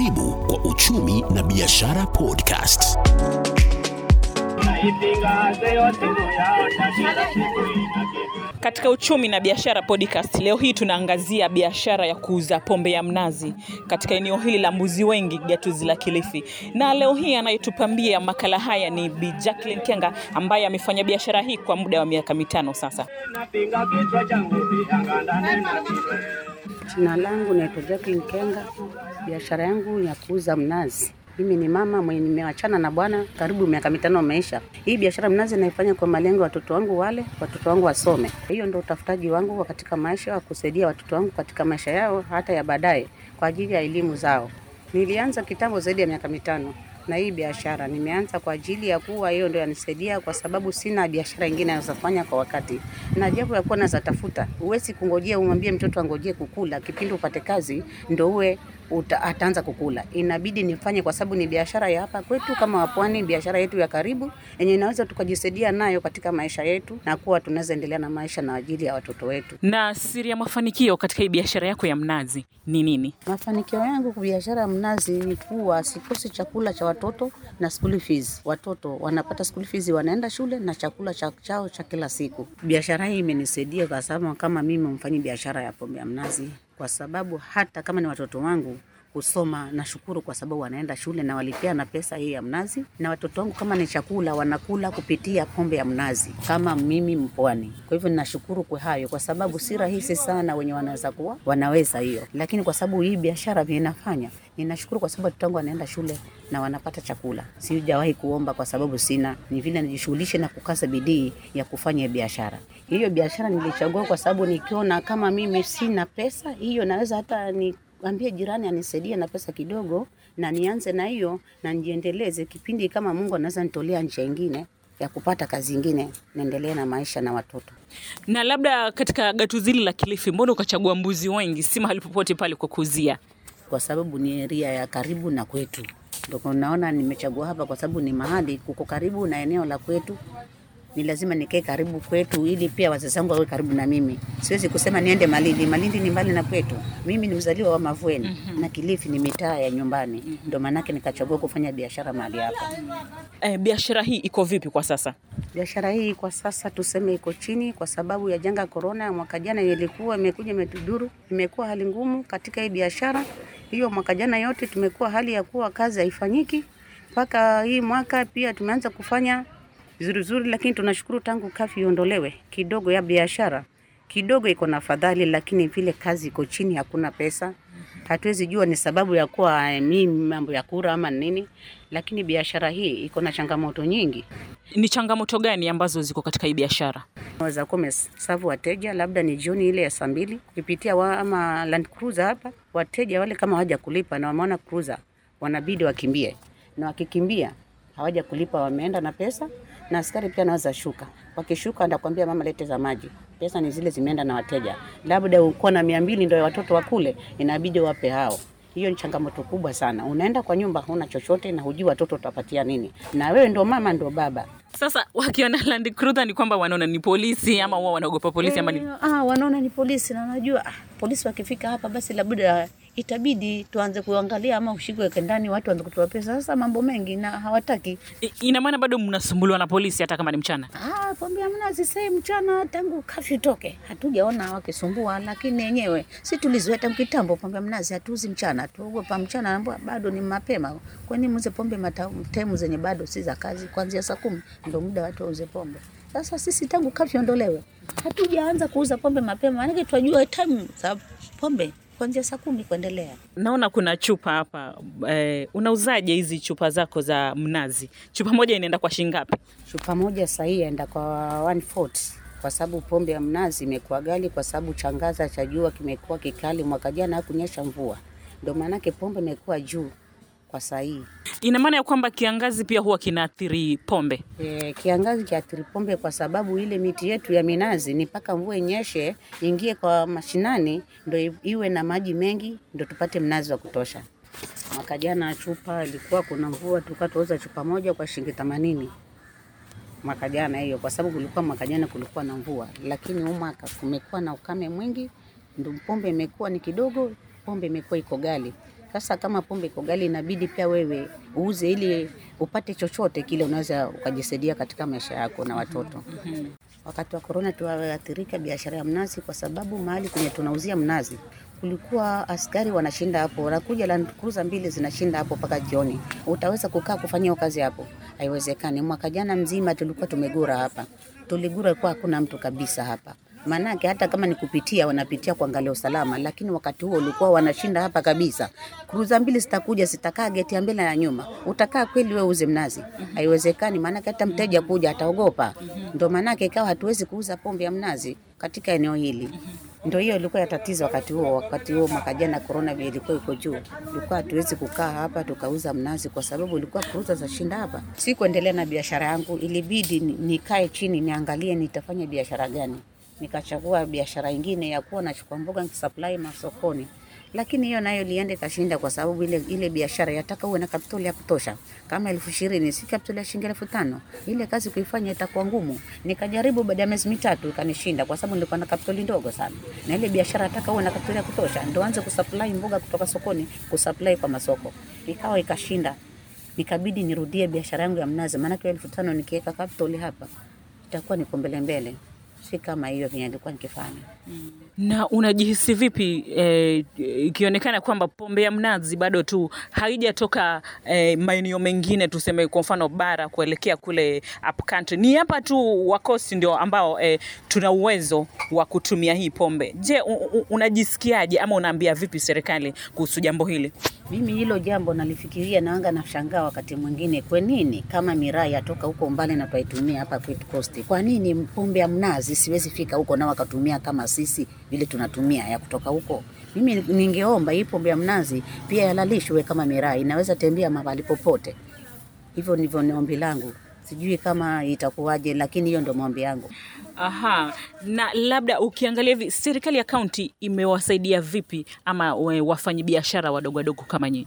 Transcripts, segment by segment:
Karibu kwa Uchumi na Biashara Podcast. Katika uchumi na biashara podcast leo hii tunaangazia biashara ya kuuza pombe ya mnazi katika eneo hili la Mbuzi Wengi, gatuzi la Kilifi. Na leo hii anayetupambia makala haya ni Bi Jacqueline Kenga ambaye amefanya biashara hii kwa muda wa miaka mitano sasa. Jina langu naitwa Jacqueline Kenga. Biashara yangu ni ya kuuza mnazi. Mimi ni mama mwenye nimeachana na bwana karibu miaka mitano maisha. Hii biashara mnazi naifanya kwa malengo ya watoto wangu wale, watoto wangu wasome. Hiyo ndio utafutaji wangu wa katika maisha wa kusaidia watoto wangu katika maisha yao hata ya baadaye kwa ajili ya elimu zao. Nilianza kitambo zaidi ya miaka mitano na hii biashara. Nimeanza kwa ajili ya kuwa hiyo ndio yanisaidia, kwa sababu sina biashara nyingine naweza kufanya kwa wakati, na japo ya kuwa naweza tafuta. Huwezi kungojea umwambie mtoto angojee kukula, kipindi upate kazi ndio uwe uta, ataanza kukula. Inabidi nifanye kwa sababu ni biashara ya hapa kwetu kama wapwani, biashara yetu ya karibu yenye inaweza tukajisaidia nayo katika maisha yetu na kuwa tunaweza endelea na maisha na ajili ya watoto wetu. Na siri ya mafanikio katika hii biashara yako ya mnazi ni nini? Mafanikio yangu kwa biashara ya mnazi ni kuwa sikosi chakula cha watoto na school fees. Watoto wanapata school fees, wanaenda shule na chakula cha chao cha kila siku. Biashara hii imenisaidia kwa sababu kama mimi mfanyi biashara ya pombe ya mnazi, kwa sababu hata kama ni watoto wangu kusoma nashukuru kwa sababu wanaenda shule na walipia na pesa hii ya mnazi, na watoto wangu kama ni chakula wanakula kupitia pombe ya mnazi kama mimi mpwani. Kwa hivyo ninashukuru kwa hayo, kwa sababu si rahisi sana wenye wanaweza kuwa wanaweza hiyo, lakini kwa sababu hii biashara vile inafanya ninashukuru kwa sababu watoto wangu wanaenda shule na wanapata chakula. Sijawahi kuomba kwa sababu sina, ni vile nijishughulishe na kukaza bidii ya kufanya biashara hiyo. Biashara nilichagua kwa sababu nikiona kama mimi sina pesa hiyo, naweza hata ni ambie jirani anisaidie na pesa kidogo, na nianze na hiyo na nijiendeleze kipindi, kama Mungu anaweza nitolea njia ingine ya kupata kazi ingine, niendelee na maisha na watoto. Na labda katika gatuzi hili la Kilifi, mbona ukachagua Mbuzi Wengi, si mahali popote pale kwa kuuzia? Kwa sababu ni eria ya karibu na kwetu, ndio naona nimechagua hapa, kwa sababu ni mahali kuko karibu na eneo la kwetu ni lazima nikae karibu kwetu, ili pia wazazi wangu wawe karibu na mimi. Siwezi kusema niende Malindi. Malindi ni mbali na kwetu. Mimi ni mzaliwa wa Mavueni mm -hmm. na Kilifi ni mitaa ya nyumbani mm -hmm. Ndio maanake nikachagua kufanya biashara mahali hapa. Eh, biashara hii iko vipi kwa sasa? Biashara hii kwa sasa tuseme iko chini kwa sababu ya janga korona mwaka jana, ilikuwa imekuja imetuduru, imekuwa hali ngumu katika hii biashara hiyo. Mwaka jana yote tumekuwa hali ya kuwa kazi haifanyiki, mpaka hii mwaka pia tumeanza kufanya vizuri vizuri, lakini tunashukuru tangu kafi iondolewe kidogo ya biashara kidogo iko na fadhali, lakini vile kazi iko chini, hakuna pesa. Hatuwezi jua ni sababu ya kuwa mimi mambo ya kura ama nini, lakini biashara hii iko na changamoto nyingi. Ni changamoto gani ambazo ziko katika hii biashara? Naweza kuwa umesavu wateja, labda ni jioni ile ya saa mbili ukipitia ama Land Cruiser hapa, wateja wale kama hawaja kulipa na wameona cruiser, wanabidi wakimbie, na wakikimbia hawaja kulipa, wameenda na pesa na askari pia anaweza shuka. Wakishuka ndakwambia mama, lete za maji. Pesa ni zile zimeenda na wateja, labda uko na mia mbili ndio watoto wakule, inabidi wape hao. Hiyo ni changamoto kubwa sana. Unaenda kwa nyumba huna chochote na hujui watoto utapatia nini, na wewe ndo mama ndo baba. Sasa wakiona Land Cruiser ni kwamba wanaona ni polisi ama wao wanaogopa polisi ama ni... Ah, wanaona ni polisi na wanajua ah, polisi wakifika hapa basi labda itabidi tuanze kuangalia ama ushikwe ndani, watu waanze kutoa pesa. Sasa mambo mengi na hawataki. Ina maana bado mnasumbuliwa na polisi hata kama ni mchana? Ah, pombe hamna sasa mchana tangu kafyu toke hatujaona wakisumbua, lakini yenyewe si tulizoea tangu kitambo. Pombe mnazi hatuuzi mchana, tuogopa mchana, naambia bado ni mapema. Kwani mze pombe matemu zenye bado si za kazi, kuanzia saa kumi ndio muda watu wauze pombe. Sasa sisi tangu kafyu ondolewe hatujaanza kuuza pombe mapema, maanake twajua time za pombe kuanzia saa kumi kuendelea. Naona kuna chupa hapa eh, unauzaje hizi chupa zako za mnazi? Chupa moja inaenda kwa shilingi ngapi? Chupa moja sahii inaenda kwa 140 kwa sababu pombe ya mnazi imekuwa ghali, kwa sababu changaza cha jua kimekuwa kikali. Mwaka jana hakunyesha mvua, ndio maanake pombe imekuwa juu kwa sahii. Ina maana ya kwamba kiangazi pia huwa kinaathiri pombe. E, kiangazi kiathiri pombe kwa sababu ile miti yetu ya minazi ni mpaka mvua inyeshe ingie kwa mashinani ndo iwe na maji mengi ndo tupate mnazi wa kutosha. Mwaka jana chupa ilikuwa kuna mvua, tukatuuza chupa moja kwa shilingi themanini mwaka jana hiyo, kwa sababu kulikuwa mwaka jana kulikuwa na mvua, lakini huu mwaka kumekuwa na ukame mwingi, ndo pombe imekuwa ni kidogo, pombe imekuwa iko ghali Sasa kama pombe iko ghali, inabidi pia wewe uuze ili upate chochote kile unaweza ukajisaidia katika maisha yako na watoto. Wakati wa korona tuathirika biashara ya mnazi, kwa sababu mahali kwenye tunauzia mnazi kulikuwa askari wanashinda hapo, wanakuja Land Cruiser mbili zinashinda hapo mpaka jioni. Utaweza kukaa kufanya hiyo kazi hapo? Haiwezekani. Mwaka jana mzima tulikuwa tumegura hapa, tuligura kwa hakuna mtu kabisa hapa Maanake hata kama ni kupitia wanapitia kuangalia usalama, lakini wakati huo ulikuwa wanashinda hapa kabisa. Kruza mbili zitakuja zitakaa geti ya mbele na nyuma, utakaa kweli wewe uze mnazi? Haiwezekani, maanake hata mteja kuja ataogopa. Ndio maanake ikawa hatuwezi kuuza pombe ya mnazi katika eneo hili. Ndio hiyo ilikuwa ya tatizo wakati huo. Wakati huo mwaka jana korona vile ilikuwa iko juu, ilikuwa hatuwezi kukaa hapa tukauza mnazi kwa sababu ilikuwa kuuza za shinda hapa. Si kuendelea na biashara yangu, ilibidi nikae chini niangalie nitafanya biashara gani nikachagua biashara ingine ya kuwa nachukua mboga nikisupply masokoni, lakini hiyo nayo liende kashinda, kwa sababu ile ile biashara yataka uwe na kapitali ya kutosha. Kama elfu ishirini si kapitali ya shilingi elfu tano. Ile kazi kuifanya itakuwa ngumu. Nikajaribu baada ya miezi mitatu ikanishinda, kwa sababu nilikuwa na kapitali ndogo sana, na ile biashara yataka uwe na kapitali ya kutosha, ndio anze kusupply mboga kutoka sokoni kusupply kwa masoko, ikawa ikashinda. Nikabidi nirudie biashara yangu ya mnazi, maanake elfu tano nikiweka kapitali hapa itakuwa niko mbele mbele, si kama hiyo venye nilikuwa nikifanya. Na unajihisi vipi eh, ikionekana kwamba pombe ya mnazi bado tu haijatoka eh, maeneo mengine, tuseme kwa mfano bara kuelekea kule up country, ni hapa tu wakosi ndio ambao eh, tuna uwezo wa kutumia hii pombe. Je, unajisikiaje ama unaambia vipi serikali kuhusu jambo hili? Mimi hilo jambo nalifikiria na anga nashangaa wakati mwingine, kwa nini kama miraa yatoka huko mbali na paitumia hapa kwetu Coast, kwa nini pombe ya mnazi siwezi fika huko na wakatumia kama sisi vile tunatumia ya kutoka huko? Mimi ningeomba hii pombe ya mnazi pia yalalishwe kama miraa, inaweza tembea mahali popote. Hivyo ndivyo ni ombi langu, sijui kama itakuwaje, lakini hiyo ndio maombi yangu. Aha, na labda ukiangalia hivi serikali ya kaunti imewasaidia vipi ama wafanyabiashara wadogo wadogo kama nyinyi?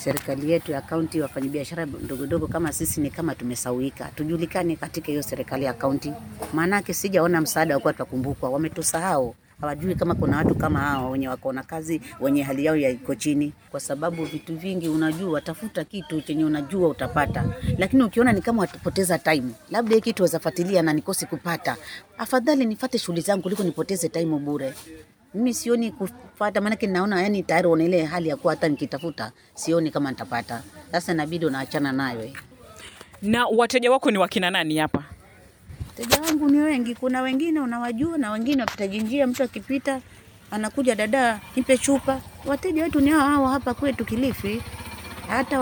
Serikali yetu ya kaunti, wafanyabiashara ndogondogo ndogo kama sisi ni kama tumesawika, tujulikane katika hiyo serikali ya kaunti. Maanake sijaona msaada wakuwa tutakumbukwa, wametusahau. Hawajui kama kuna watu kama hao wenye wako na kazi, wenye hali yao ya iko chini, kwa sababu vitu vingi unajua, tafuta kitu chenye unajua utapata, lakini ukiona ni kama watapoteza time, labda kitu wazafuatilia na nikosi kupata, afadhali nifate shughuli zangu kuliko nipoteze time bure. Mimi sioni kufata, maanake naona yani tayari una ile hali ya kuwa hata nikitafuta sioni kama nitapata. Sasa inabidi unaachana nayo. Na wateja wako ni wakina nani hapa? Wateja wangu ni wengi, kuna wengine unawajua na wengine wapitaji njia, mtu akipita anakuja, dada, nipe chupa. Wateja wetu ni hao hao hapa kwetu Kilifi, hata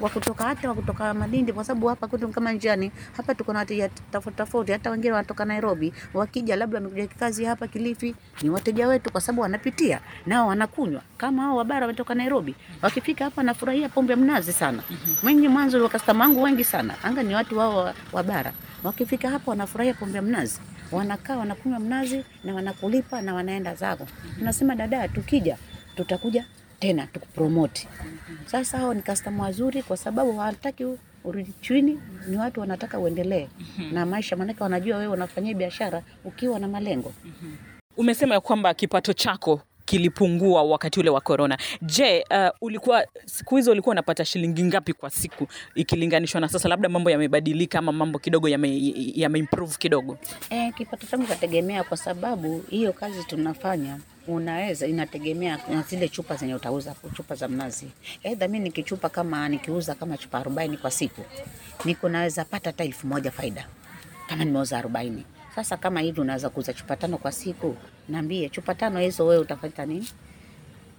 wa kutoka hata wa kutoka Malindi, kwa sababu hapa kwetu kama njiani hapa tuko na wateja tofauti tofauti, hata wengine wanatoka Nairobi, wakija labda wamekuja kikazi hapa Kilifi, ni wateja wetu, kwa sababu wanapitia nao wanakunywa kama hao wabara wametoka Nairobi, wakifika hapa wanafurahia pombe ya mnazi sana. Mwengi mwanzo wa customer wangu wengi sana anga ni watu wao wa, wa bara, wakifika hapa wanafurahia pombe ya mnazi wanakaa wanakunywa mnazi na wanakulipa na wanaenda zao. Tunasema dada, tukija tutakuja tena tukupromote. Sasa hao ni customer wazuri, kwa sababu hawataki urudi chini, ni watu wanataka uendelee na maisha, maanake wanajua wewe unafanyia biashara ukiwa na malengo. Umesema ya kwamba kipato chako kilipungua wakati ule wa corona. Je, uh, ulikuwa siku hizo ulikuwa unapata shilingi ngapi kwa siku ikilinganishwa na sasa? Labda mambo yamebadilika ama mambo kidogo yameimprove yame kidogo. E, kipato changu kategemea, kwa sababu hiyo kazi tunafanya unaweza inategemea na zile chupa zenye utauza, chupa za mnazi. Aidha mimi nikichupa kama nikiuza kama chupa 40 kwa siku, niko naweza pata hata elfu moja faida kama nimeuza 40. Sasa kama hivi unaweza kuuza chupa tano kwa siku, niambie chupa tano hizo wewe utapata nini?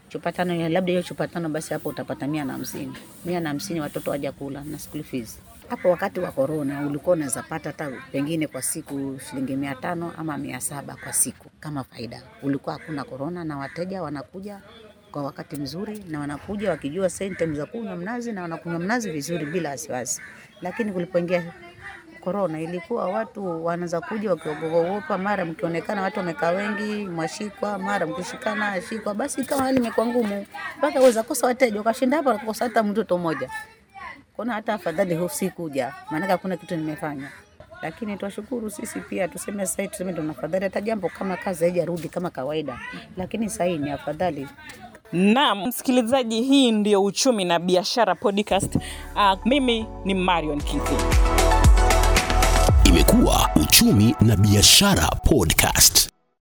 chupa tano ya labda hiyo chupa tano basi hapo utapata mia na hamsini. Mia na hamsini watoto waja kula na school fees. Hapo wakati wa corona ulikuwa unaweza pata hata pengine kwa siku shilingi mia tano ama mia saba kwa siku kama faida. Ulikuwa hakuna corona na wateja wanakuja kwa wakati mzuri na wanakuja wakijua sentemu za kunywa mnazi na wanakunywa mnazi vizuri bila wasiwasi. Lakini kulipoingia korona ilikuwa watu wanaanza kuja wakiogopaogopa, mara mkionekana watu wamekaa wengi mwashikwa, mara mkishikana shikwa, basi ikawa hali imekuwa ngumu, mpaka uweza kosa wateja, ukashinda hapa ukakosa hata mtoto mmoja. Kuna hata afadhali hofu kuja, maana hakuna kitu nimefanya. Lakini twashukuru sisi pia, tuseme sasa, tuseme ndo afadhali, hata jambo kama kazi haijarudi kama kawaida, lakini sasa ni afadhali Naam, msikilizaji, hii ndio Uchumi na Biashara Podcast. Uh, mimi ni Marion Kithi. Imekuwa Uchumi na Biashara Podcast.